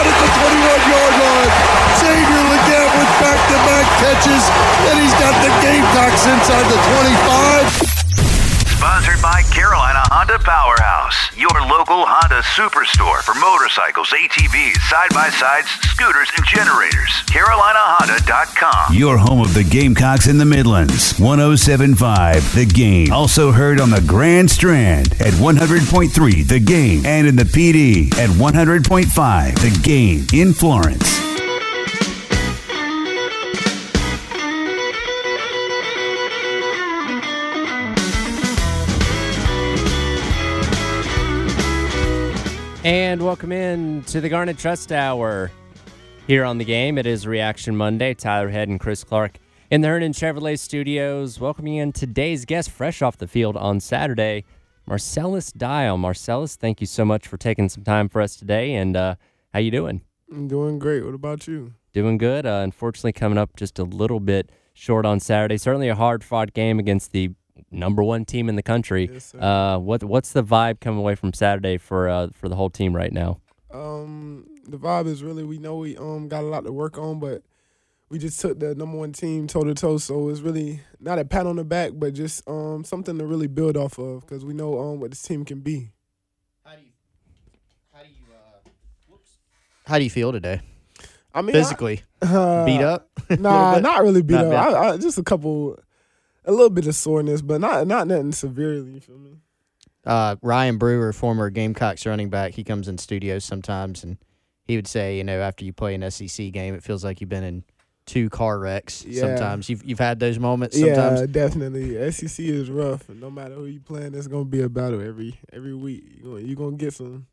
At the 21-yard line. Xavier Legette with back-to-back catches, and he's got the Gamecocks inside the 25. Sponsored by Carolina Honda Powerhouse, your local Honda superstore for motorcycles, ATVs, side by sides, scooters, and generators. CarolinaHonda.com. Your home of the Gamecocks in the Midlands. 1075 The Game. Also heard on the Grand Strand at 100.3 The Game and in the PD at 100.5 The Game in Florence. And welcome in to the Garnet Trust Hour. Here on the game, it is Reaction Monday. Tyler Head and Chris Clark in the Herndon Chevrolet Studios, welcoming in today's guest, fresh off the field on Saturday, Marcellas Dial. Marcellas, thank you so much for taking some time for us today. And uh, how you doing? I'm doing great. What about you? Doing good. Uh, unfortunately, coming up just a little bit short on Saturday. Certainly a hard-fought game against the number one team in the country. Yes, uh, what what's the vibe coming away from Saturday for uh, for the whole team right now? Um, the vibe is really we know we um got a lot to work on, but we just took the number one team toe to toe. So it's really not a pat on the back, but just um something to really build off of because we know um what this team can be. How do you, how do you, uh, whoops. How do you feel today? I mean, Physically, I, beat up? Nah, not really beat Not up. I, I, just a couple, a little bit of soreness, but not not nothing severely. You feel me? Uh, Ryan Brewer, former Gamecocks running back, he comes in studios sometimes, and he would say, you know, after you play an SEC game, it feels like you've been in two car wrecks. Yeah. Sometimes you've you've had those moments. Sometimes Yeah, definitely. SEC is rough, and no matter who you playing, it's gonna be a battle every every week. You gonna you gonna get some.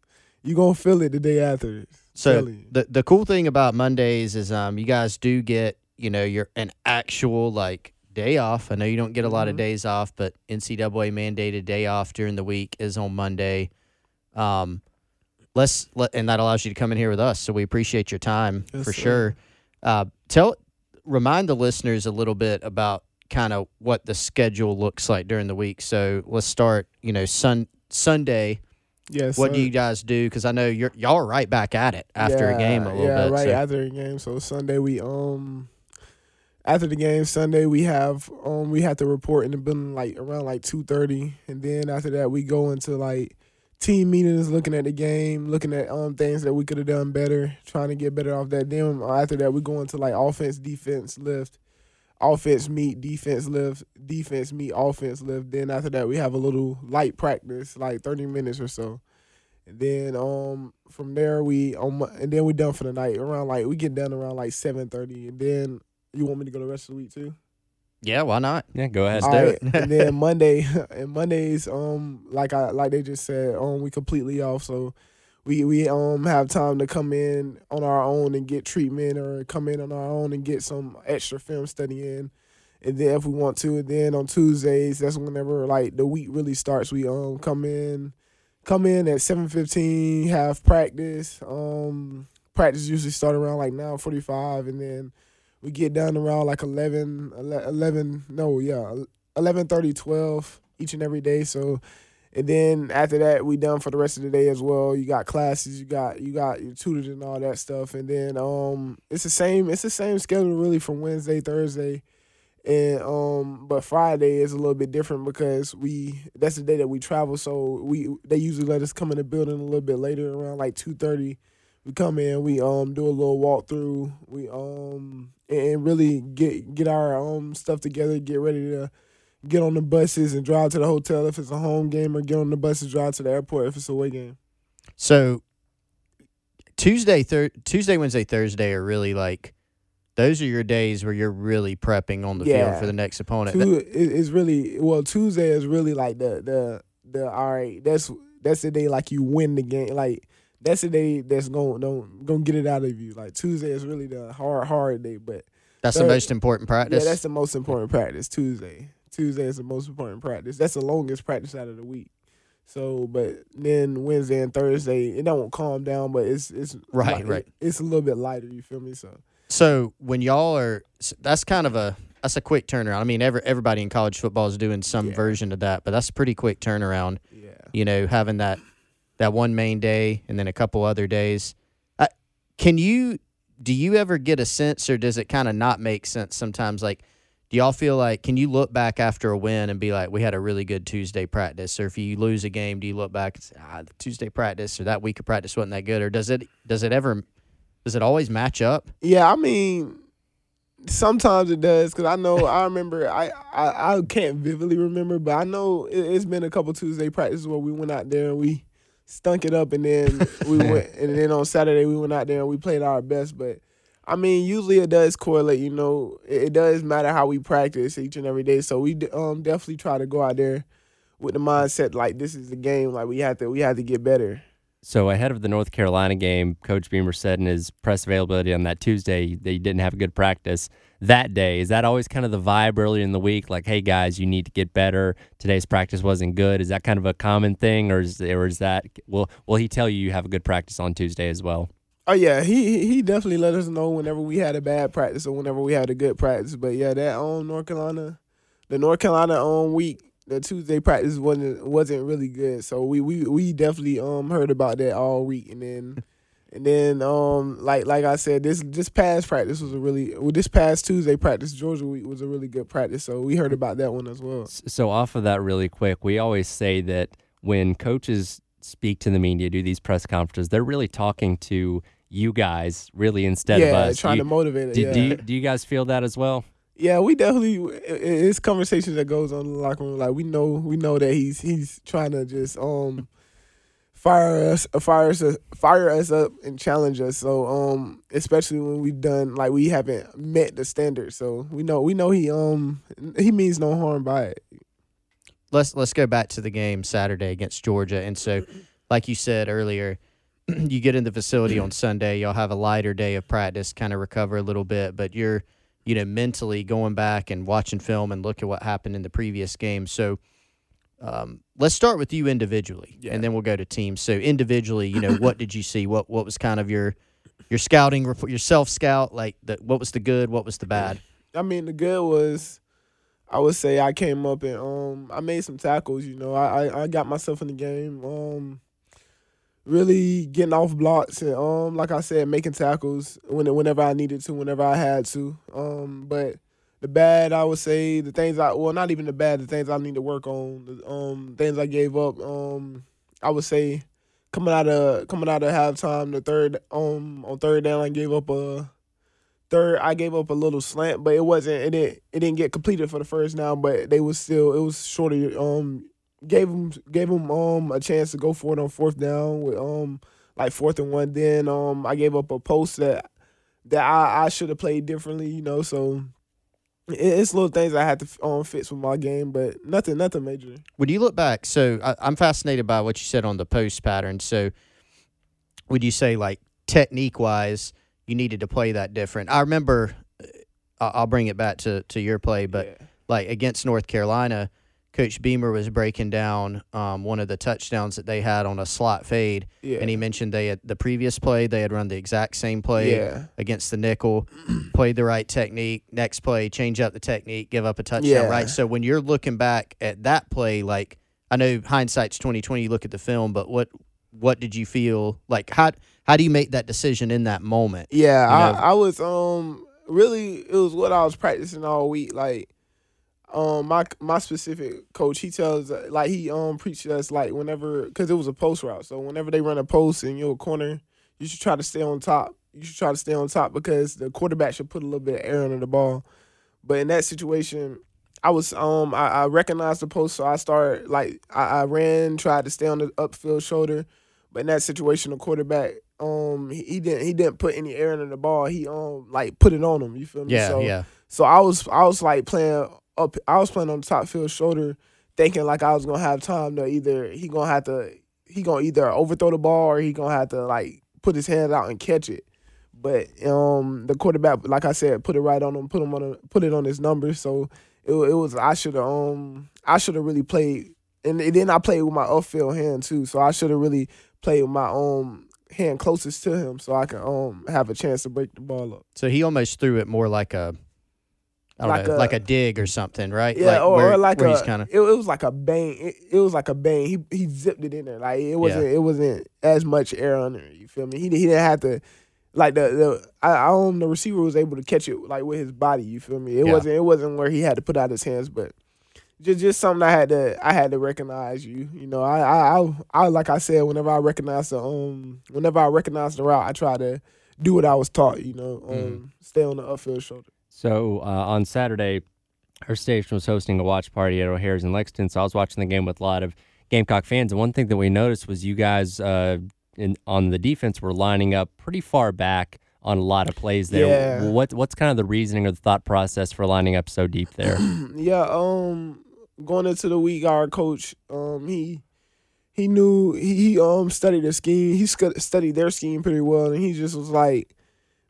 You're gonna feel it the day after. So the the cool thing about Mondays is um you guys do get you know your an actual like day off. I know you don't get a lot of Mhm. days off, but NCAA mandated day off during the week is on Monday. Um, let's let and that allows you to come in here with us. So we appreciate your time Yes, for sir. sure. Uh, tell remind the listeners a little bit about kind of what the schedule looks like during the week. So let's start. You know, sun Sunday. yes. What do you guys do? Because I know you're y'all right back at it after a game a Yeah, little yeah, bit. right so- after the game. So Sunday we um after the game Sunday we have um we have to report in the building like around like two thirty, and then after that we go into like team meetings, looking at the game, looking at um things that we could have done better, trying to get better off that. Then after that we go into like offense, defense, lift. Offense meet, defense lift, defense meet, offense lift. Then after that, we have a little light practice, like thirty minutes or so. And then um from there we um and then we done for the night around like we get done around like seven thirty and then you want me to go the rest of the week too? Yeah, why not? Yeah, go ahead. Let's do Alright, it. and then Monday and Mondays um like I like they just said um we completely off so we we um have time to come in on our own and get treatment or come in on our own and get some extra film study in. And then if we want to, and then on Tuesdays, that's whenever like the week really starts. We um come in, come in at seven fifteen, have practice. Um, practice usually start around like nine forty five, and then we get done around like 11, 11 no, yeah, 11, 12 each and every day. So, and then after that, we done for the rest of the day as well. You got classes, you got you got your tutors and all that stuff, and then um, it's the same. It's the same schedule really from Wednesday, Thursday, and um, but Friday is a little bit different because we that's the day that we travel. So we they usually let us come in the building a little bit later, around like two thirty. We come in, we um do a little walkthrough, we um and really get get our um stuff together, get ready to get on the buses and drive to the hotel if it's a home game, or get on the buses and drive to the airport if it's a away game. So Tuesday, thir- Tuesday, Wednesday, Thursday are really like those are your days where you're really prepping on the field for the next opponent. Two is really well. Tuesday is really like the the the all right. That's that's the day like you win the game. Like that's the day that's going don't gonna get it out of you. Like Tuesday is really the hard hard day, but That's the most important practice. yeah, that's the most important practice. Tuesday. Tuesday is the most important practice. That's the longest practice out of the week. So, but then Wednesday and Thursday, it don't calm down, but it's it's Right, like- right. It's a little bit lighter. You feel me? So So when y'all are, that's kind of a that's a quick turnaround. I mean, every, everybody in college football is doing some Yeah. version of that, but that's a pretty quick turnaround. yeah, You know, having that that one main day and then a couple other days. Uh, can you do you ever get a sense, or does it kind of not make sense sometimes? Like, do y'all feel like can you look back after a win and be like, we had a really good Tuesday practice, or if you lose a game, do you look back and say, ah, the Tuesday practice or that week of practice wasn't that good, or does it does it ever does it always match up? yeah. I mean, sometimes it does because I know I remember. I, I I can't vividly remember, but I know it, it's been a couple Tuesday practices where we went out there and we stunk it up, and then we went, and then on Saturday we went out there and we played our best, but. I mean, usually it does correlate. You know, it, it does matter how we practice each and every day. So we um definitely try to go out there with the mindset like this is the game. Like we have to we have to get better. So ahead of the North Carolina game, Coach Beamer said in his press availability on that Tuesday that he didn't have a good practice that day. Is that always kind of the vibe early in the week? Like, hey guys, you need to get better. Today's practice wasn't good. Is that kind of a common thing, or is or is that will will he tell you you have a good practice on Tuesday as well? Oh yeah, he he- definitely let us know whenever we had a bad practice or whenever we had a good practice. But yeah, that on North Carolina, the North Carolina um week, the Tuesday practice wasn't wasn't really good. So we we we definitely um heard about that all week, and then and then um like like I said, this this past practice was a really well, this past Tuesday practice Georgia week was a really good practice. So we heard about that one as well. So off of that, really quick, we always say that when coaches speak to the media, do these press conferences, they're really talking to you guys, really instead of yeah, us. trying You- to motivate it. do, yeah. do, you, do you guys feel that as well? Yeah, we definitely it's conversations that goes on in the locker room. Like we know we know that he's he's trying to just um fire us fire us fire us up and challenge us. So um especially when we've done like we haven't met the standard. So we know we know he um he means no harm by it. let's let's go back to the game Saturday against Georgia. And so, like you said earlier, you get in the facility on Sunday. You'll have a lighter day of practice, kind of recover a little bit, but you're you know mentally going back and watching film and look at what happened in the previous game. So. Um, let's start with you individually, Yeah. and then we'll go to teams. So individually, you know, what did you see? What what was kind of your your scouting report, your self scout? Like, the, what was the good? What was the bad? I mean, the good was, I would say I came up and um I made some tackles. You know, I I, I got myself in the game. Um, really getting off blocks and um like I said, making tackles when whenever I needed to, whenever I had to. Um, but the bad, I would say the things I well not even the bad, the things I need to work on, the um things I gave up. Um, I would say coming out of coming out of halftime, the third um on third down, I gave up a third I gave up a little slant, but it wasn't it didn't it didn't get completed for the first down, but they was still it was shorter um gave them gave them um a chance to go for it on fourth down with um like fourth and one. Then um I gave up a post that that I, I should have played differently, you know, so it's little things I had to um fix with my game, but nothing nothing major. When you look back, so I, I'm fascinated by what you said on the post pattern. So, would you say like technique wise, you needed to play that different? I remember, uh, I'll bring it back to to your play, but Yeah. like against North Carolina, Coach Beamer was breaking down um, one of the touchdowns that they had on a slot fade, Yeah. and he mentioned they had the previous play they had run the exact same play Yeah. against the nickel, played the right technique. Next play, change up the technique, give up a touchdown. Yeah. Right. So when you're looking back at that play, like I know hindsight's twenty twenty. You look at the film, but what what did you feel like? How how do you make that decision in that moment? Yeah, You know? I, I was um really it was what I was practicing all week. Like um my my specific coach, he tells like he um preached us like whenever because it was a post route. So whenever they run a post and you're a corner, you should try to stay on top. You should try to stay on top because the quarterback should put a little bit of air under the ball. But in that situation, I was um I, I recognized the post, so I started like I, I ran, tried to stay on the upfield shoulder. But in that situation, the quarterback um he, he didn't he didn't put any air under the ball. He um like put it on him. You feel me? Yeah, so, yeah. So I was I was like playing up. I was playing on the top field shoulder, thinking like I was gonna have time to either he gonna have to he gonna either overthrow the ball or he gonna have to like put his hands out and catch it. But um, the quarterback, like I said, put it right on him, put him on, a, put it on his numbers. So it, it was I should have um I should have really played, and then I played with my upfield hand too. So I should have really played with my um hand closest to him, so I can um have a chance to break the ball up. So he almost threw it more like a, Like know, a- like a dig or something, right? Yeah, like or, where, or like where a, he's kind of it, it was like a bang. It, it was like a bang. He he zipped it in there. Like it wasn't it wasn't as much air under. it, You feel me? He he didn't have to. Like the the I, I um the receiver was able to catch it like with his body. You feel me? It Yeah. wasn't it wasn't where he had to put out his hands, but just just something I had to I had to recognize you. You know, I I I, I like I said, whenever I recognize the um whenever I recognize the route, I try to do what I was taught. You know, um Mm-hmm. stay on the upfield shoulder. So uh, on Saturday, our station was hosting a watch party at O'Hare's in Lexington. So I was watching the game with a lot of Gamecock fans, and one thing that we noticed was you guys uh, in, on the defense were lining up pretty far back on a lot of plays there. Yeah. What what's kind of the reasoning or the thought process for lining up so deep there? Yeah, um, going into the week, our coach, um, he he knew he, he um studied the scheme. He studied their scheme pretty well, and he just was like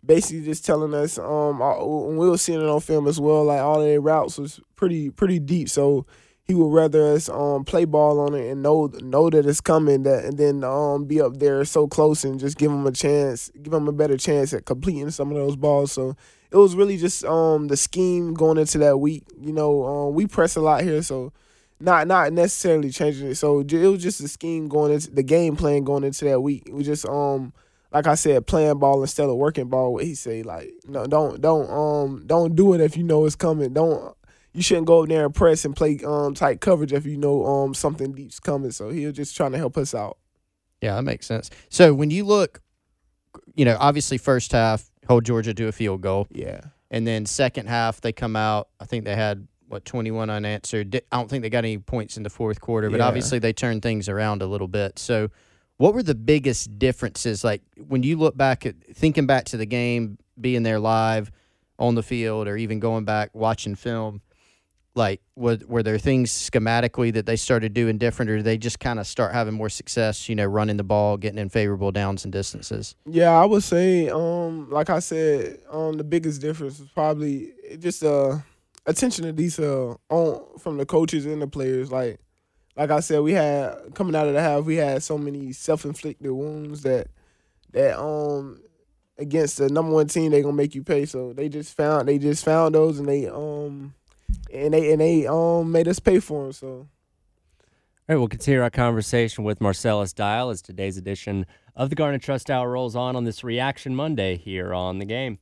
basically just telling us um all, we were seeing it on film as well. Like all of their routes was pretty pretty deep, so he would rather us um play ball on it and know know that it's coming that and then um be up there so close and just give him a chance, give him a better chance at completing some of those balls. So it was really just um the scheme going into that week. You know, um, we press a lot here, so not not necessarily changing it. So it was just the scheme going into the game plan going into that week. Was just um like I said, playing ball instead of working ball. What he say like no don't don't um don't do it if you know it's coming. Don't you shouldn't go up there and press and play um tight coverage if you know um something deep's coming. So he was just trying to help us out. Yeah, that makes sense. So when you look, you know, obviously first half hold Georgia to a field goal, Yeah. and then second half they come out. I think they had what twenty one unanswered. I don't think they got any points in the fourth quarter, but Yeah. obviously they turned things around a little bit. So, what were the biggest differences? Like when you look back at thinking back to the game, being there live on the field, or even going back watching film. Like, were, were there things schematically that they started doing different, or they just kind of start having more success, you know, running the ball, getting in favorable downs and distances? Yeah, I would say, um, like I said, um, the biggest difference is probably just uh attention to detail on from the coaches and the players. Like, like I said, we had coming out of the half, we had so many self inflicted wounds that that um against the number one team they gonna make you pay. So they just found they just found those and they um and they and they um made us pay for them. So. All right, we'll continue our conversation with Marcellas Dial as today's edition of the Garnet Trust Hour rolls on on this Reaction Monday here on the game.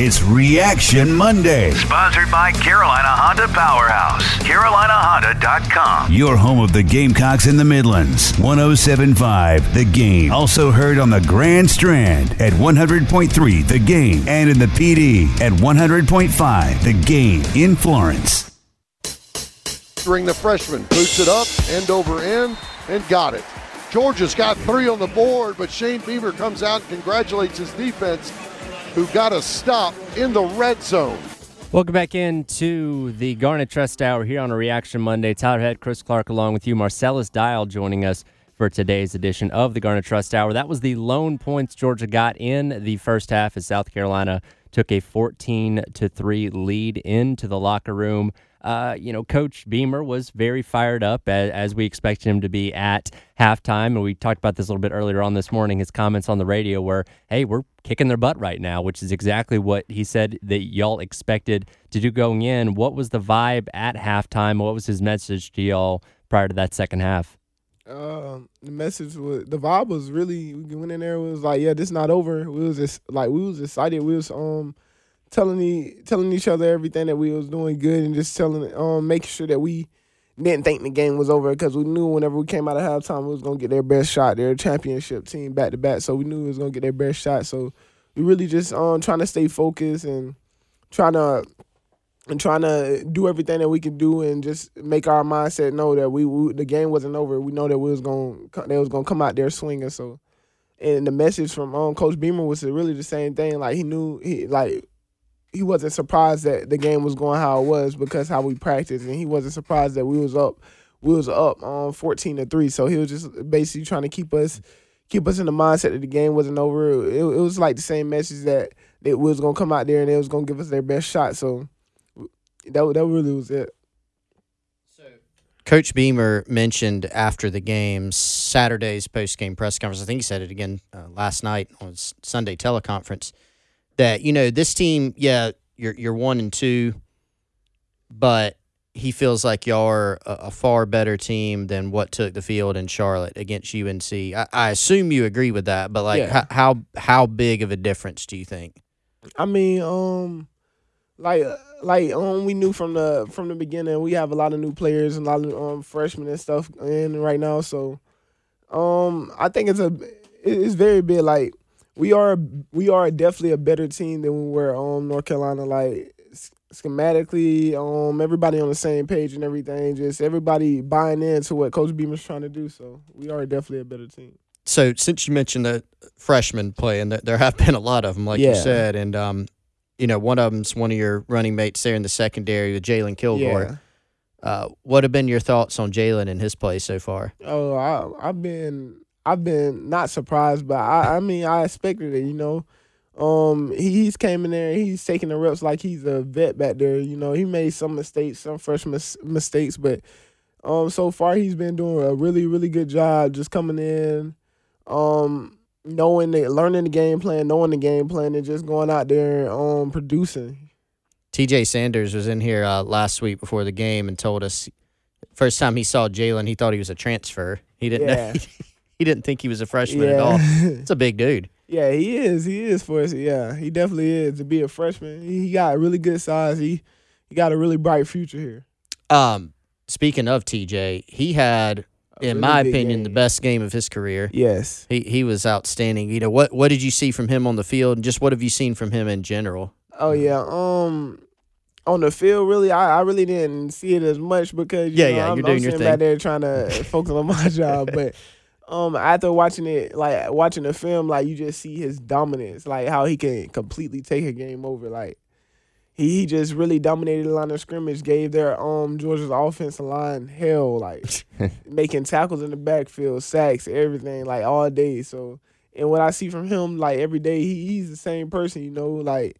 It's Reaction Monday. Sponsored by Carolina Honda Powerhouse. CarolinaHonda.com. Your home of the Gamecocks in the Midlands. 1075 The Game. Also heard on the Grand Strand at 100.3 The Game and in the PD at 100.5 The Game in Florence. Ring the freshman, boots it up, end over end, and got it. Georgia's got three on the board, but Shane Beamer comes out and congratulates his defense, who got a stop in the red zone. Welcome back into the Garnet Trust Hour here on a Reaction Monday. Tyler Head, Chris Clark, along with you. Marcellas Dial joining us for today's edition of the Garnet Trust Hour. That was the lone points Georgia got in the first half as South Carolina took a 14 to 3 lead into the locker room. Uh, you know, Coach Beamer was very fired up as, as we expected him to be at halftime. And we talked about this a little bit earlier on this morning. His comments on the radio were, hey, we're kicking their butt right now, which is exactly what he said that y'all expected to do going in. What was the vibe at halftime? What was his message to y'all prior to that second half? um, the message was the vibe was really we went in there it was like yeah this is not over we was just like we was excited we was um telling e- telling each other everything that we was doing good and just telling um making sure that we didn't think the game was over because we knew whenever we came out of halftime we was gonna get their best shot their championship team back to back so we knew we was gonna get their best shot so we really just um trying to stay focused and trying to and trying to do everything that we can do and just make our mindset know that we, we the game wasn't over. We know that we was going they was going to come out there swinging. So and the message from um, Coach Beamer was really the same thing. Like he knew he like he wasn't surprised that the game was going how it was because how we practiced, and he wasn't surprised that we was up we was up um 14 to three. So he was just basically trying to keep us keep us in the mindset that the game wasn't over. It, it was like the same message that they was gonna come out there and they was gonna give us their best shot. So that that really was it. Coach Beamer mentioned after the game Saturday's post game press conference. I think he said it again uh, last night on Sunday teleconference that you know this team, yeah, you're you're one and two, but he feels like y'all are a, a far better team than what took the field in Charlotte against UNC. I, I assume you agree with that, but like Yeah. how, how how big of a difference do you think? I mean, um, like like um, we knew from the from the beginning we have a lot of new players and a lot of um freshmen and stuff in right now. So, um, I think it's a it's very big. Like we are we are definitely a better team than we were um North Carolina. Like schematically, um, everybody on the same page and everything. Just everybody buying into what Coach Beamer's trying to do. So we are definitely a better team. So since you mentioned the freshmen playing, there, there have been a lot of them, like you said, and um, you know, one of them's one of your running mates there in the secondary with Jalon Kilgore. Yeah. Uh, what have been your thoughts on Jalen and his play so far? Oh, I, I've been I've been not surprised, but I, I mean I expected it. You know, um, he, he's came in there, he's taking the reps like he's a vet back there. You know, he made some mistakes, some fresh mis- mistakes, but um, so far he's been doing a really really good job just coming in, um, knowing the learning the game plan, knowing the game plan, and just going out there um producing. TJ Sanders was in here uh, last week before the game and told us first time he saw Jalon, he thought he was a transfer. He didn't Yeah. know, he didn't think he was a freshman at all. It's a big dude. Yeah, he is. He is for us. Yeah, he definitely is to be a freshman. He, he got a really good size. He he got a really bright future here. Um, speaking of TJ, he had, A in really my opinion, the best game of his career. Yes. He he was outstanding. You know what what did you see from him on the field, and just what have you seen from him in general? Oh yeah. Um, on the field, really, I, I really didn't see it as much because you Yeah, know, yeah, I'm, you're doing I'm your sitting thing. back there trying to focus on my job, but. Um, after watching it, like watching the film, like you just see his dominance, like how he can completely take a game over. Like he, he just really dominated the line of scrimmage, gave their um Georgia's offensive line hell, like making tackles in the backfield, sacks, everything, like all day. So, and what I see from him, like every day, he, he's the same person, you know, like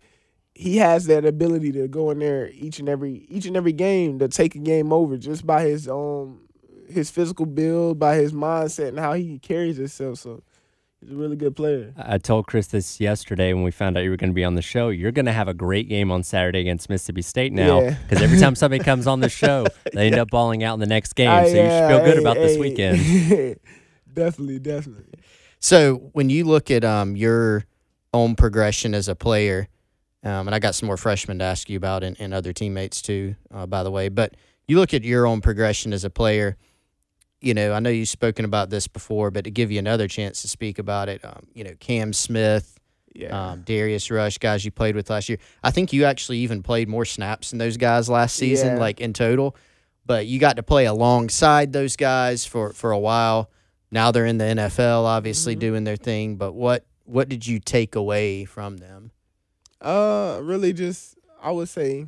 he has that ability to go in there each and every each and every game to take a game over just by his um his physical build, by his mindset and how he carries himself. So he's a really good player. I told Chris this yesterday when we found out you were going to be on the show. You're going to have a great game on Saturday against Mississippi State now Yeah. because every time somebody comes on the show, they end up balling out in the next game. So you should feel good hey, about this weekend. definitely, definitely. So when you look at um your own progression as a player, um, and I got some more freshmen to ask you about and, and other teammates too, uh, by the way. But you look at your own progression as a player. You know, I know you've spoken about this before, but to give you another chance to speak about it, um, you know, Cam Smith, Yeah. um, Darius Rush, guys you played with last year. I think you actually even played more snaps than those guys last season, Yeah. like in total. But you got to play alongside those guys for, for a while. Now they're in the NFL, obviously Mhm. doing their thing. But what what did you take away from them? Uh, really, just I would say,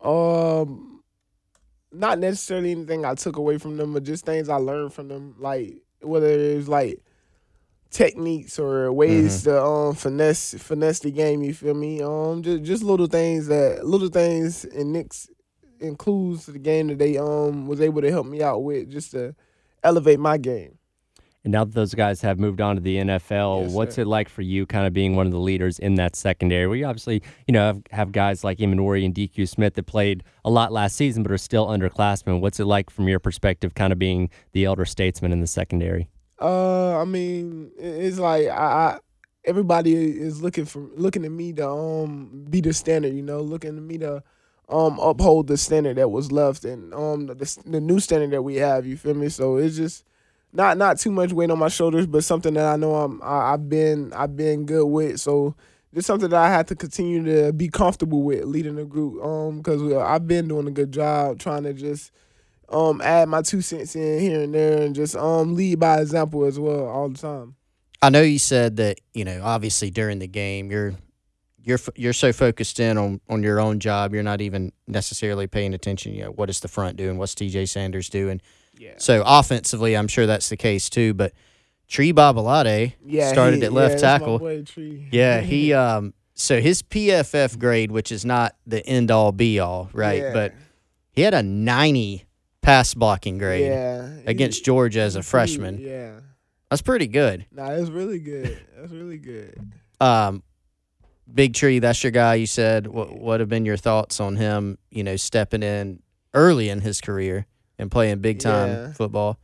um, not necessarily anything I took away from them, but just things I learned from them, like whether it's like techniques or ways to um finesse finesse the game. You feel me? Um, just just little things that little things and Nick's includes the game that they um was able to help me out with just to elevate my game. And now that those guys have moved on to the NFL, Yes, what's sir. it like for you kind of being one of the leaders in that secondary? We obviously, you know, have, have guys like Emmanwori and DQ Smith that played a lot last season but are still underclassmen. What's it like from your perspective kind of being the elder statesman in the secondary? Uh, I mean, it's like I, I everybody is looking for looking at me to um be the standard, you know, looking at me to um uphold the standard that was left and um the the new standard that we have. You feel me? So it's just not not too much weight on my shoulders, but something that I know I'm I, I've been I've been good with. So just something that I have to continue to be comfortable with leading the group. Um, because I've been doing a good job trying to just um add my two cents in here and there and just um lead by example as well all the time. I know you said that you know obviously during the game you're you're you're so focused in on on your own job you're not even necessarily paying attention. You know what is the front doing? What's T.J. Sanders doing? Yeah. So offensively, I'm sure that's the case too. But Tree Babalade Yeah, started he- at left yeah, tackle. boy. Yeah, he um so his PFF grade, which is not the end all be all, right? Yeah. But he had a 90 pass blocking grade yeah, against he- Georgia as a he- freshman. Yeah, That's pretty good. nah, that's really good. That's really good. Um Big Tree, that's your guy you said. What what have been your thoughts on him, you know, stepping in early in his career and playing big time Yeah. football?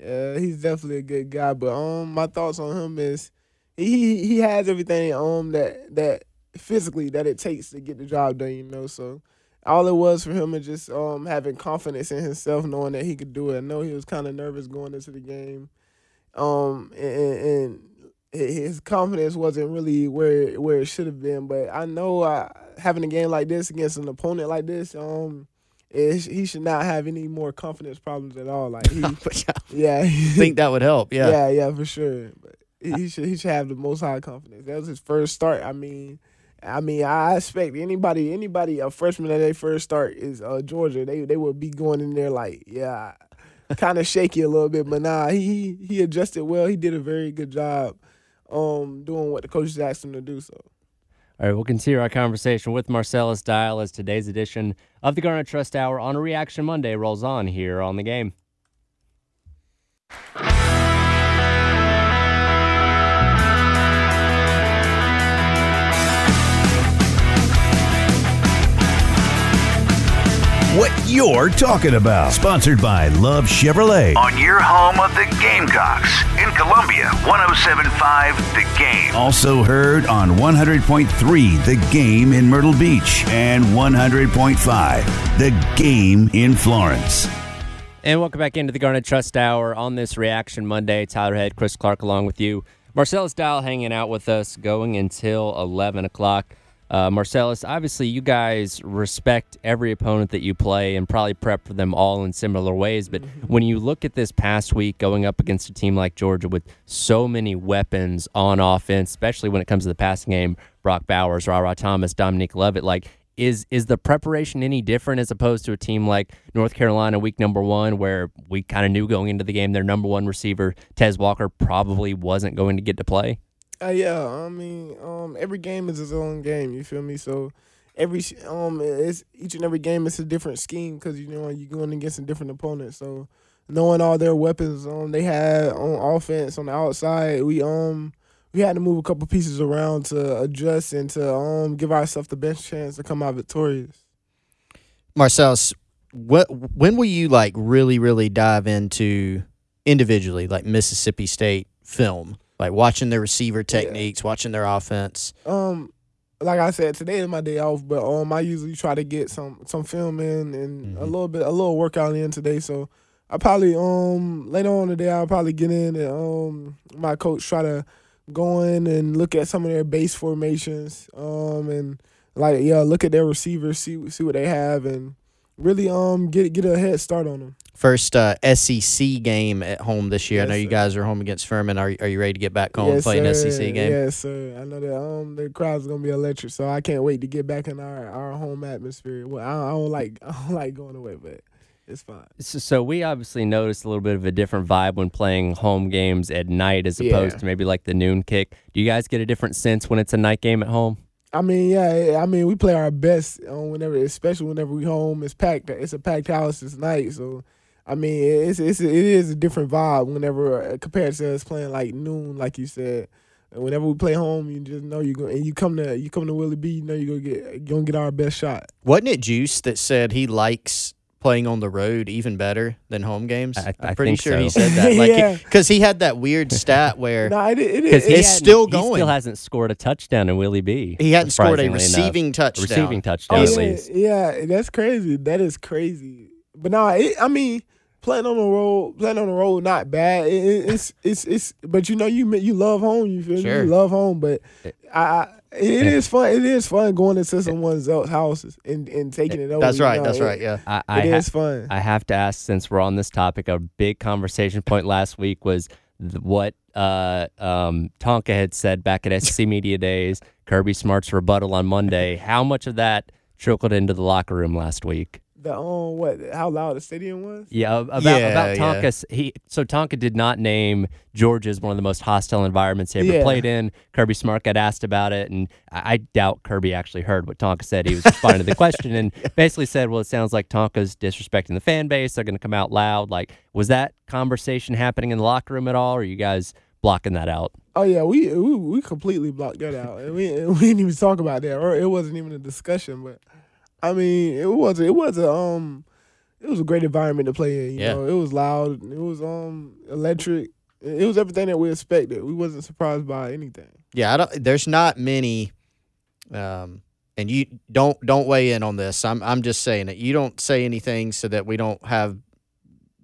Yeah, he's definitely a good guy. But um, my thoughts on him is he he has everything um that that physically that it takes to get the job done. You know, so all it was for him is just um having confidence in himself, knowing that he could do it. I know he was kind of nervous going into the game, um, and, and his confidence wasn't really where where it should have been. But I know uh, having a game like this against an opponent like this, um. It, he should not have any more confidence problems at all. Like he, I yeah, think that would help. Yeah. yeah, yeah, for sure. But he should he should have the most high confidence. That was his first start. I mean, I mean, I expect anybody anybody a freshman at their first start is uh, Georgia. They they would be going in there like yeah, kind of shaky a little bit. But nah, he he adjusted well. He did a very good job, um, doing what the coaches asked him to do. So. All right, we'll continue our conversation with Marcellas Dial as today's edition of the Garnet Trust Hour on a Reaction Monday rolls on here on the game. What you're talking about. Sponsored by Love Chevrolet. On your home of the Gamecocks in Columbia, 1075 The Game. Also heard on 100.3 The Game in Myrtle Beach and 100.5 The Game in Florence. And welcome back into the Garnet Trust Hour on this Reaction Monday. Tyler Head, Chris Clark along with you. Marcellas Dial hanging out with us going until 11 o'clock. Uh, Marcellas, obviously, you guys respect every opponent that you play and probably prep for them all in similar ways. But when you look at this past week going up against a team like Georgia with so many weapons on offense, especially when it comes to the passing game, Brock Bowers, Rara Thomas, Dominic Lovett, like, is is the preparation any different as opposed to a team like North Carolina week number one, where we kind of knew going into the game their number one receiver, Tez Walker, probably wasn't going to get to play? Uh, yeah, I mean, um, every game is its own game. You feel me? So every um, it's each and every game is a different scheme because you know you're going against a different opponent. So knowing all their weapons um they had on offense on the outside, we um we had to move a couple pieces around to adjust and to um give ourselves the best chance to come out victorious. Marcellas, what when will you like really really dive into individually like Mississippi State film, like watching their receiver techniques, watching their offense? Um, like I said, today is my day off, but um, I usually try to get some some film in and a little bit a little workout in today. So I probably um later on today I'll probably get in and um my coach try to go in and look at some of their base formations um and like yeah look at their receivers see see what they have and really um get get a head start on them. First uh, SEC game at home this year. I know you sir. guys are home against Furman. Are are you ready to get back home and play an. SEC game? Yes, sir. I know that um the crowd's gonna be electric, so I can't wait to get back in our, our home atmosphere. Well, I, I don't like I don't like going away, but it's fine. So, so we obviously noticed a little bit of a different vibe when playing home games at night as opposed Yeah. to maybe like the noon kick. Do you guys get a different sense when it's a night game at home? I mean, yeah, I mean we play our best um, whenever, especially whenever we home. It's packed. It's a packed house this night, so I mean it's it's it is a different vibe whenever uh, compared to us playing like noon, like you said. And whenever we play home, you just know you go and you come to you come to Willie B. You know you gonna get you gonna get our best shot. Wasn't it Juice that said he likes playing on the road even better than home games? I- I am pretty think sure he said that. Like, Yeah. because he had that weird stat where No, it, it, Because it, he It's hadn't- still He going. still hasn't scored a touchdown in Willie B. he hadn't scored a surprisingly enough. receiving touchdown. receiving oh, touchdown Oh, at yeah, least. yeah, that's crazy. That is crazy. But no, it, I mean, playing on the road, playing on the road, not bad. It, it, it's it's it's, but you know you you love home. You feel Sure. me? You love home, but I, I it is fun. It is fun going into someone's else houses and, and taking it over. That's you right. know? That's It- right. Yeah. I, I, It ha- is fun. I have to ask, since we're on this topic, a big conversation point last week was th- what uh, um, Tonka had said back at SC Media Days, Kirby Smart's rebuttal on Monday. How much of that trickled into the locker room last week? The um what how loud the stadium was. Yeah, about Yeah, about. Tonka. s- He so Tonka did not name Georgia as one of the most hostile environments he ever Yeah. played in. Kirby Smart got asked about it, and I, I doubt Kirby actually heard what Tonka said. He was responding to the question and basically said, "Well, it sounds like Tonka's disrespecting the fan base. They're going to come out loud." Like, was that conversation happening in the locker room at all, or are you guys blocking that out? Oh yeah, we we, we completely blocked that out, and we we didn't even talk about that, or it wasn't even a discussion. But I mean, it was it was a um, it was a great environment to play in. You Yeah. know, it was loud, it was um electric, it was everything that we expected. We wasn't surprised by anything. Yeah, I don't. There's not many, um, and you don't don't weigh in on this. I'm I'm just saying it. You don't say anything so that we don't have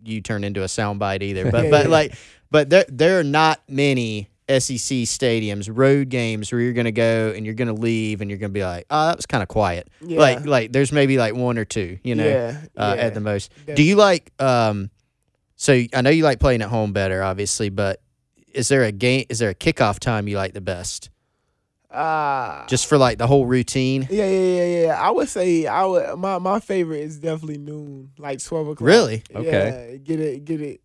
you turn into a soundbite either. But but like, but there there are not many SEC stadiums, road games where you're gonna go and you're gonna leave and you're gonna be like, oh, that was kind of quiet. Yeah. Like like there's maybe like one or two, you know, yeah, uh, yeah. at the most. Do you like um? So I know you like playing at home better, obviously, but is there a game? Is there a kickoff time you like the best? Ah, just for like the whole routine. yeah, yeah, yeah, yeah. I would say I would. My my favorite is definitely noon, like twelve o'clock. Really? Okay. Yeah, get it, get it,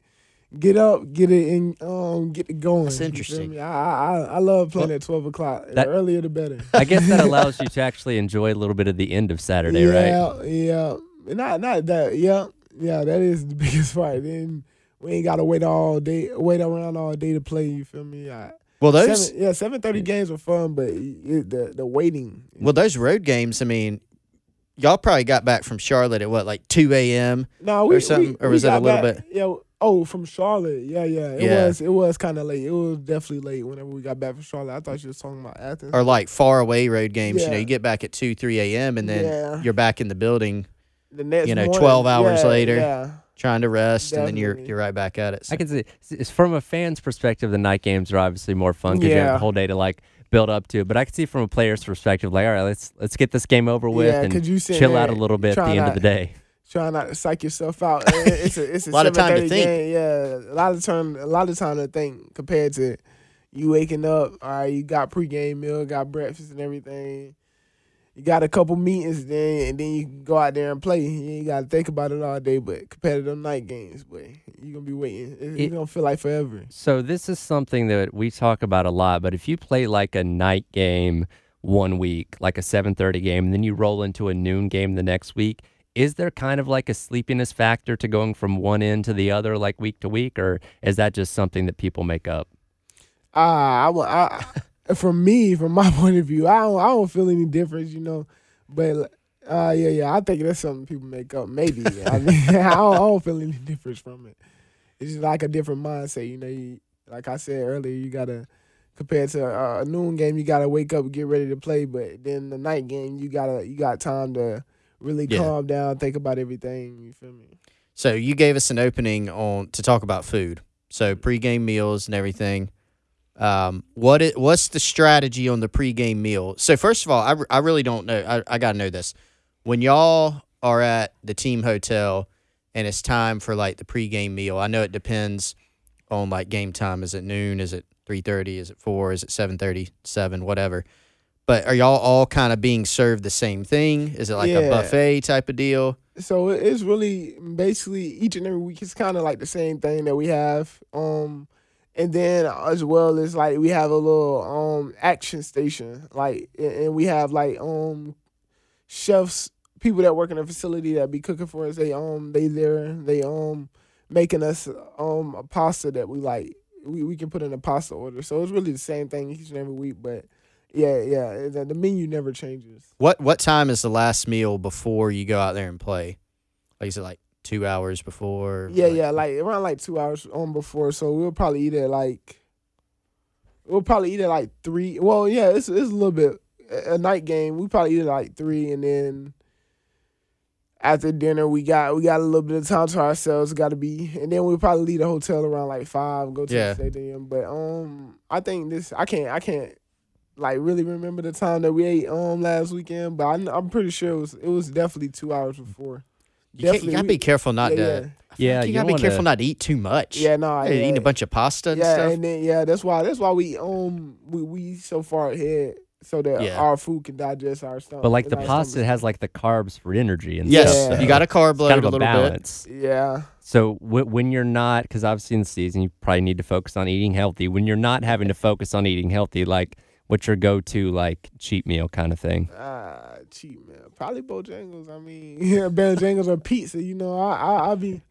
get up, get it, and um, get it going. That's You feel interesting. I, I I love playing at twelve o'clock. That- the earlier the better. I guess that allows you to actually enjoy a little bit of the end of Saturday, right? yeah, Yeah, Not not that. Yeah, yeah. That is the biggest part. Then we ain't gotta wait all day, wait around all day to play. You feel me? I, Well, those seven, yeah, seven thirty games were fun, but it, the the waiting. well those road games. I mean, y'all probably got back from Charlotte at what like two a.m. No, we, or something, we- or was it a little back- bit- Yeah. Oh, from Charlotte. Yeah, yeah. It Yeah. was. It was kind of late. It was definitely late whenever we got back from Charlotte. I thought you was talking about Athens. or like far away road games. You know, you get back at two three a.m. and then Yeah. you're back in the building the next, you know, morning. 12 hours Yeah, later. Yeah. trying to rest, and then you're you're right back at it. So- I can see it's from a fan's perspective, the night games are obviously more fun because you have Yeah. the whole day to like build up to. But I can see from a player's perspective, like, all right, let's let's get this game over with Yeah, and 'cause you chill out a little bit at the trying end of the day. Trying not to psych yourself out. It's a it's a, A lot of time to think. Game. Yeah, a lot of time. A lot of time to think compared to you waking up. All right, you got pregame meal, got breakfast and everything. You got a couple meetings, then and then you can go out there and play. You ain't got to think about it all day. But compared to them night games, boy, you're gonna be waiting. It- It's It- gonna feel like forever. So this is something that we talk about a lot. But if you play like a night game one week, like a 7:30 game, and then you roll into a noon game the next week, is there kind of like a sleepiness factor to going from one end to the other, like week to week, or is that just something that people make up? Ah, I, wa- I, from me, from my point of view, I don't, I don't feel any difference, you know. But uh, yeah, yeah, I think that's something people make up. Maybe I mean, I don't, I don't feel any difference from it. It's just like a different mindset, you know. You, like I said earlier, you gotta compared to uh, a noon game, you gotta wake up and get ready to play. But then the night game, you gotta you got time to really Yeah. calm down, think about everything. You feel me? So you gave us an opening on to talk about food. So pregame meals and everything. Um, what it, what's the strategy on the pregame meal? So first of all, I, I really don't know. I, I gotta know this. When y'all are at the team hotel and it's time for like the pregame meal, I know it depends on like game time. Is it noon? Is it three thirty? Is it four? Is it seven thirty? Seven? Whatever. But are y'all all kind of being served the same thing? Is it like a buffet type of deal? so it's really basically each and every week it's kind of like the same thing that we have um and then as well as like we have a little um action station like and and we have like um chefs people that work in the facility that be cooking for us they um they there they um making us um a pasta that we like we, we can put in a pasta order so it's really the same thing each and every week but yeah yeah the, the menu never changes What what time is the last meal before you go out there and play? Like is it like two hours before? Yeah, yeah, like around like two hours on before. So we'll probably eat at like we'll probably eat at like three. Well, yeah, it's it's a little bit a a night game. We probably eat at like three, and then after dinner we got we got a little bit of time to ourselves. Got to be, and then we'll probably leave the hotel around like five. Go to Yeah. the stadium. But um, I think this I can't I can't like really remember the time that we ate um last weekend. But I, I'm pretty sure it was it was definitely two hours before. You, you gotta we- be careful not yeah, to. yeah. Yeah, you you gotta be wanna- careful not to eat too much. Yeah, no, Hey, yeah. eating a bunch of pasta and yeah, stuff. and then yeah, that's why that's why we um we we so far ahead so that Yeah. our food can digest our stomach. But like the pasta stomachs. has like the carbs for energy and yes, stuff. Yeah. you got a carb It's load kind a of a little bit. Yeah. So w- when you're not, because obviously in the season you probably need to focus on eating healthy. When you're not having to focus on eating healthy, like what's your go-to like cheat meal kind of thing? Ah, cheap meal, Probably Bojangles. I mean, yeah, Bojangles or pizza. You know, I I, I be,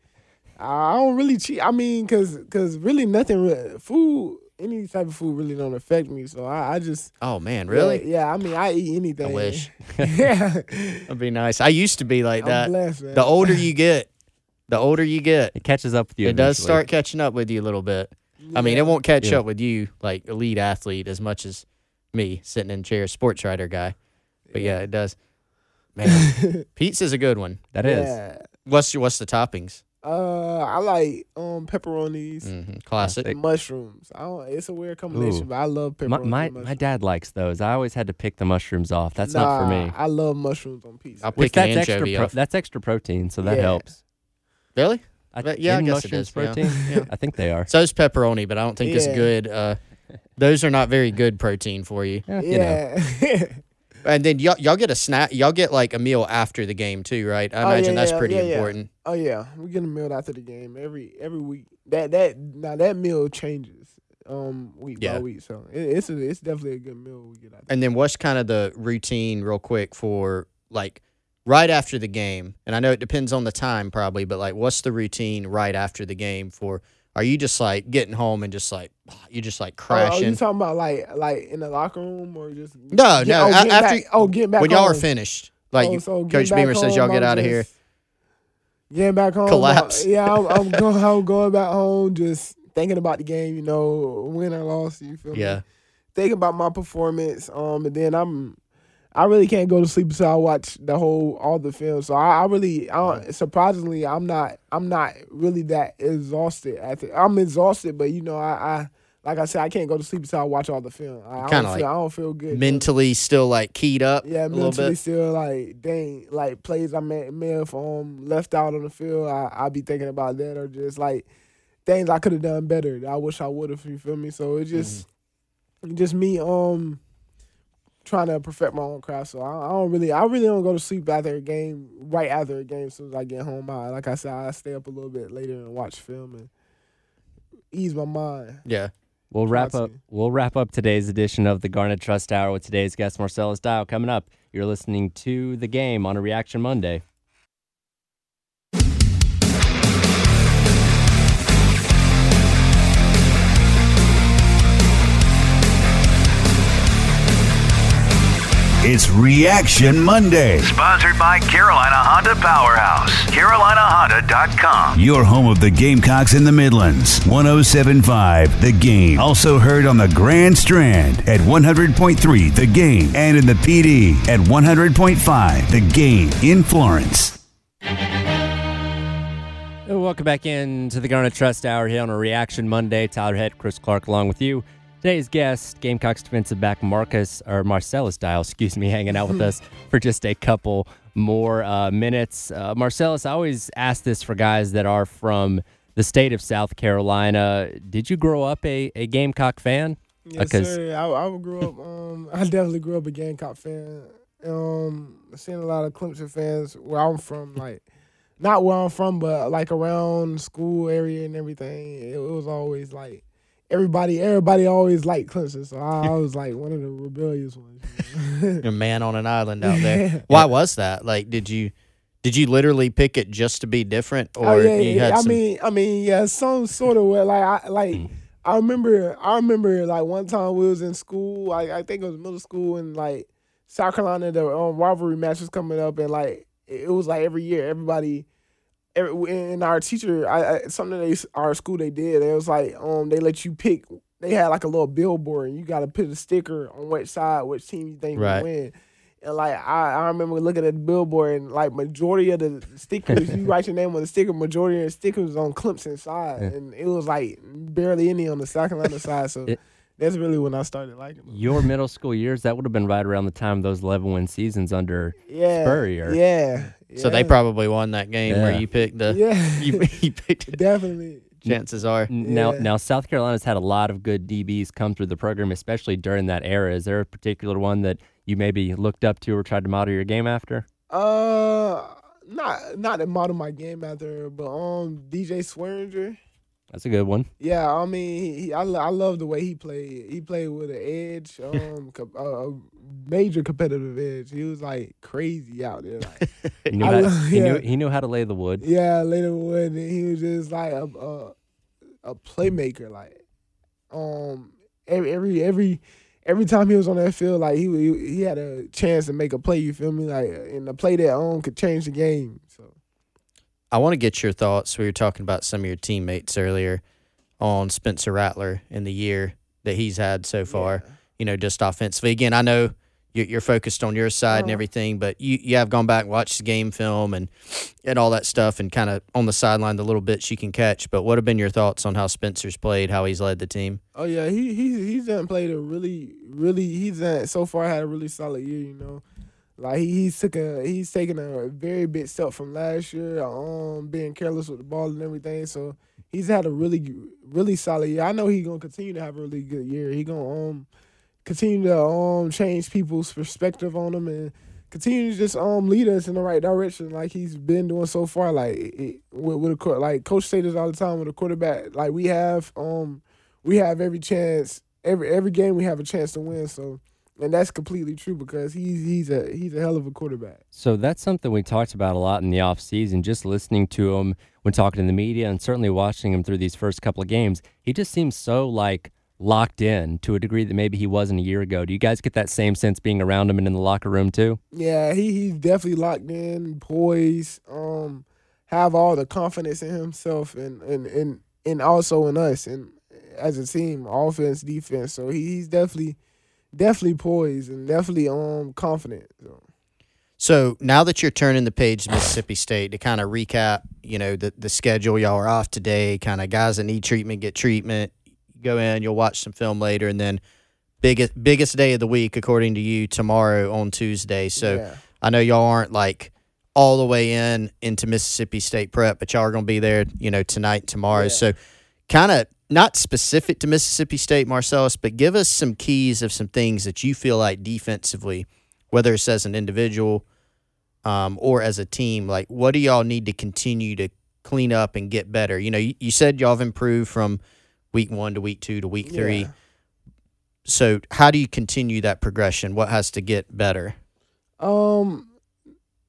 I don't really cheat. I mean, cause cause really nothing. Really, food, any type of food really don't affect me. So I, I just Oh man, really? Yeah, yeah, I mean, I eat anything. I wish. yeah, That'd be nice. I used to be like I'm that. blessed, man. The older you get, the older you get, It catches up with you. it does start catching up with you a little bit. I mean, it won't catch Yeah. up with you like elite athlete as much as me sitting in chair, sports writer guy. But yeah, it does. Man, pizza's a good one. That is. Yeah. What's your, what's the toppings? Uh, I like um pepperonis, hmm Classic. and mushrooms. I don't. It's a weird combination, Ooh. but I love pepperoni. My my, mushrooms. my dad likes those. I always had to pick the mushrooms off. That's not for me. I love mushrooms on pizza. I'll pick an that's extra. anchovy Pro- off. that's extra protein, so that Yeah. helps. Really? I, But yeah, I guess it mushrooms yeah. protein. Yeah. I think they are. So is pepperoni, but I don't think it's good. Uh, those are not very good protein for you. Yeah, you know. And then y'all, y'all get a snack. Y'all get like a meal after the game too, right? I Oh, yeah, imagine that's yeah, pretty yeah, yeah. important. oh yeah, we get a meal after the game every every week. That that now that meal changes um week Yeah. by week. So it, it's a, it's definitely a good meal we get out. And then what's kind of the routine, real quick, for like right after the game? And I know it depends on the time, probably, but like, what's the routine right after the game for? Are you just like getting home and just like you just like Oh, oh, you crashing? talking about like like in the locker room or just No, Get- no, Oh, after- back, oh, getting back when y'all are finished, like Oh, you, so Coach Beamer says, y'all get I'm out of here. Getting back home. Collapse. uh, yeah, I'm, I'm going. I'm going back home, just thinking about the game. You know, win or loss. You feel me? Yeah, thinking about my performance. Um, and then I'm, I really can't go to sleep until I watch the whole all the film. So I, I really, I don't, surprisingly, I'm not, I'm not really that exhausted. After I'm exhausted, but you know, I, I like I said, I can't go to sleep until I watch all the film. I, I don't like feel, I don't feel good. mentally still like keyed up. Yeah, a little mentally still like dang, like plays I may, may have um left out on the field. I I be thinking about that or just like things I could have done better. I wish I would have. You feel me? So it's just Mm-hmm. just me um trying to perfect my own craft. So I, I don't really I really don't go to sleep after a game. Right after a game, as soon as I get home, I like I said I stay up a little bit later and watch film and ease my mind. Yeah. We'll wrap Try up. to. We'll wrap up today's edition of the Garnet Trust Hour with today's guest Marcellas Dial. Coming up, you're listening to the game on a Reaction Monday. It's Reaction Monday. Sponsored by Carolina Honda Powerhouse. CarolinaHonda.com. Your home of the Gamecocks in the Midlands. 1075 The Game. Also heard on the Grand Strand at 100.3 The Game and in the Pee Dee at 100.5 The Game in Florence. Welcome back in to the Garnet Trust Hour here on a Reaction Monday. Tyler Head, Chris Clark, along with you. Today's guest, Gamecocks defensive back Marcus or Marcellas Dial, excuse me, hanging out with us for just a couple more uh, minutes. Uh, Marcellas, I always ask this for guys that are from the state of South Carolina. Did you grow up a, a Gamecock fan? Yes, Because- sir. I, I grew up. Um, I definitely grew up a Gamecock fan. Um, seen a lot of Clemson fans where I'm from. Like, not where I'm from, but like around school area and everything. It, it was always like everybody. Everybody always liked Clemson, so I, I was like one of the rebellious ones. you know? a man on an island out there. Why was that? Like, did you did you literally pick it just to be different, or oh yeah, you yeah. had I some? mean, I mean, yeah, some sort of way. Like, I like. I remember, I remember, like one time we was in school. Like I think it was middle school, and like South Carolina, the um, rivalry match was coming up, and like it was like every year, everybody, and our teacher, I, I something they, our school they did. It was like um they let you pick. They had like a little billboard, and you got to put a sticker on which side, which team you think Right. will win. And like I, I remember looking at the billboard and like majority of the stickers, you write your name on the sticker, majority of the stickers was on Clemson side, Yeah. and it was like barely any on the South Carolina side. So It- that's really when I started liking them. Your middle school years, that would have been right around the time of those 11 win seasons under Yeah, Spurrier. Yeah. So they probably won that game where you picked the. Yeah. You, you picked it. definitely. Chances are. Now, Yeah. now South Carolina's had a lot of good DBs come through the program, especially during that era. Is there a particular one that you maybe looked up to or tried to model your game after? Uh, not not to model my game after, but um, DJ Swearinger. That's a good one. Yeah, I mean, he, I I love the way he played. He played with an edge, um, a, a major competitive edge. He was like crazy out there. Like, He knew, I how, love- he, knew, he knew how to lay the wood. yeah, later wood, and he was just like a a, a playmaker. Like, um, every every every every time he was on that field, like he he, he had a chance to make a play. You feel me? Like, and a play that um could change the game. So. I want to get your thoughts. We were talking about some of your teammates earlier on Spencer Rattler in the year that he's had so far. Yeah. You know, just offensively. Again, I know you're, you're focused on your side and Uh-huh. everything, but you, you have gone back and watched the game film and and all that stuff, and kind of on the sideline the little bits you can catch. But what have been your thoughts on how Spencer's played, how he's led the team? Oh yeah, he he he's done played a really really he's done so far had a really solid year. You know, like he, he's took a he's taken a very big step from last year. Um, being careless with the ball and everything. So he's had a really really solid year. I know he's gonna continue to have a really good year. He gonna um continue to um change people's perspective on him and continue to just um lead us in the right direction like he's been doing so far. Like it, with, with a like coach say this all the time with a quarterback. Like we have um we have every chance every every game we have a chance to win. So and that's completely true because he's he's a he's a hell of a quarterback. So that's something we talked about a lot in the offseason, just listening to him when talking to the media and certainly watching him through these first couple of games. He just seems so like locked in to a degree that maybe he wasn't a year ago. Do you guys get that same sense being around him and in the locker room too? Yeah, he he's definitely locked in, poised, um, have all the confidence in himself and and and, and also in us and as a team, offense, defense. So he, he's definitely definitely poised and definitely um confident. So. So now that you're turning the page to Mississippi State to kind of recap, you know, the, the schedule, y'all are off today, kind of guys that need treatment get treatment. Go in, you'll watch some film later, and then biggest biggest day of the week, according to you, tomorrow on Tuesday. So yeah. I know y'all aren't like all the way in into Mississippi State prep, but y'all are going to be there, you know, tonight, tomorrow. Yeah. So kind of not specific to Mississippi State, Marcellas, but give us some keys of some things that you feel like defensively, whether it's as an individual um, or as a team, like what do y'all need to continue to clean up and get better? You know, you, you said y'all have improved from week one to week two to week three. Yeah. So how do you continue that progression? What has to get better? Um,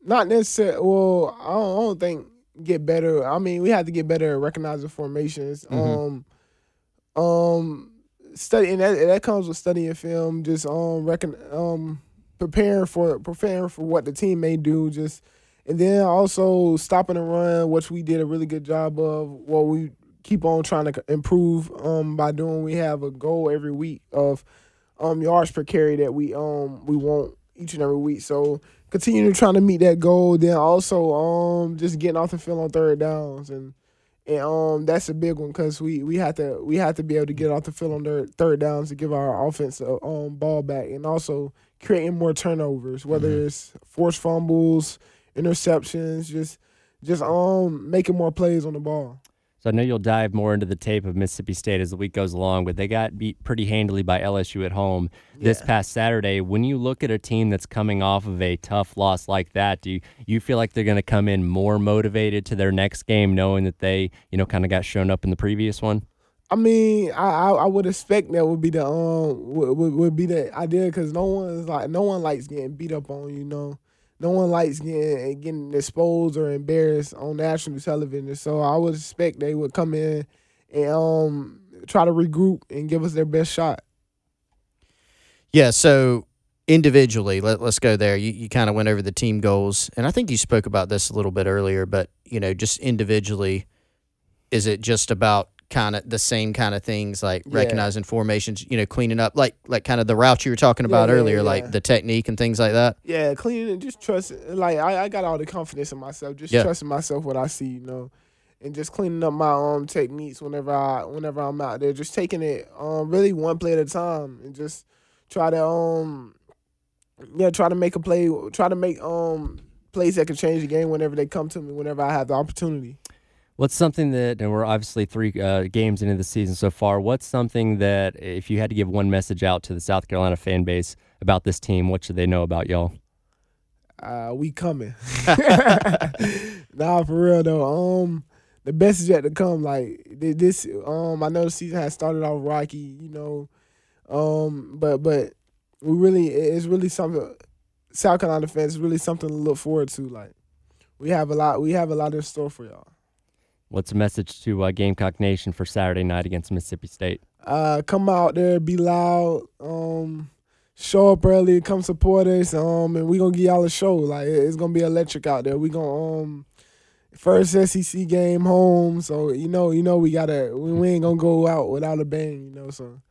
not necessarily. Well, I don't, I don't think get better. I mean, we have to get better at recognizing formations. Mhm. Um, um, study and that that comes with studying film. Just um, recon um, preparing for preparing for what the team may do. Just and then also stopping and run, which we did a really good job of. What we keep on trying to improve um by doing. We have a goal every week of um yards per carry that we um we want each and every week. So continue to trying to meet that goal. Then also um just getting off the field on third downs and and um that's a big one because we we have to we have to be able to get off the field on third third downs to give our offense a um ball back and also creating more turnovers, whether it's forced fumbles, interceptions, just just um making more plays on the ball. So I know you'll dive more into the tape of Mississippi State as the week goes along, but they got beat pretty handily by LSU at home this Yeah. past Saturday. When you look at a team that's coming off of a tough loss like that, do you, you feel like they're going to come in more motivated to their next game, knowing that they, you know, kind of got shown up in the previous one? I mean, I I, I would expect that would be the um would, would, would be the idea because no one's like no one likes getting beat up on. You know, no one likes getting getting exposed or embarrassed on national television. So I would expect they would come in and um try to regroup and give us their best shot. Yeah, so individually, let, let's go there. You, you kind of went over the team goals, and I think you spoke about this a little bit earlier, but, you know, just individually, is it just about kind of the same kind of things like Yeah. recognizing formations, you know, cleaning up like like kind of the route you were talking about yeah, earlier, yeah. like the technique and things like that. Yeah, cleaning and just trust. Like I, I got all the confidence in myself. Just trusting myself what I see, you know, and just cleaning up my um techniques whenever I whenever I'm out there. Just taking it um really one play at a time and just try to um yeah try to make a play. Try to make um plays that can change the game whenever they come to me. Whenever I have the opportunity. What's something that, and we're obviously three uh, games into the season so far. What's something that, if you had to give one message out to the South Carolina fan base about this team, what should they know about y'all? Uh, we coming. nah, for real though. Um, the best is yet to come. Like this. Um, I know the season has started off rocky. You know, um, but but we really it's really something. South Carolina fans really something to look forward to. Like we have a lot. We have a lot in store for y'all. What's a message to uh, Gamecock Nation for Saturday night against Mississippi State? Uh, come out there, be loud. Um, show up early, come support us. Um, and we're gonna give y'all a show. Like it's gonna be electric out there. We're gonna um, first SEC game home. So you know, you know, we gotta. We, we ain't gonna go out without a bang. You know, so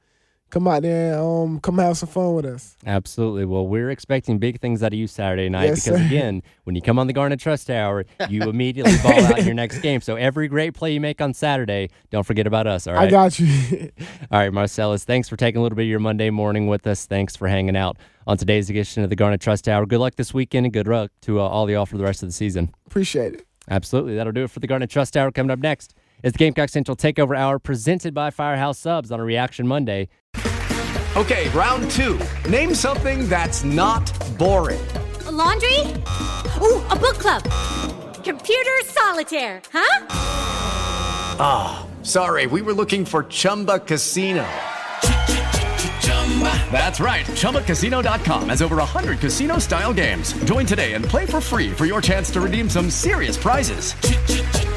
come out there. And, um, come have some fun with us. Absolutely. Well, we're expecting big things out of you Saturday night Yes, because, sir. again, when you come on the Garnet Trust Hour, you immediately ball out in your next game. So every great play you make on Saturday, don't forget about us. All right. I got you. All right, Marcellas, thanks for taking a little bit of your Monday morning with us. Thanks for hanging out on today's edition of the Garnet Trust Hour. Good luck this weekend and good luck to uh, all y'all for the rest of the season. Appreciate it. Absolutely. That'll do it for the Garnet Trust Hour. Coming up next is the Gamecock Central Takeover Hour presented by Firehouse Subs on a Reaction Monday. Okay, round two. Name something that's not boring. A laundry? Ooh, a book club. Computer solitaire, huh? Ah, sorry, we were looking for Chumba Casino. That's right. ChumbaCasino.com has over 100 casino style games. Join today and play for free for your chance to redeem some serious prizes.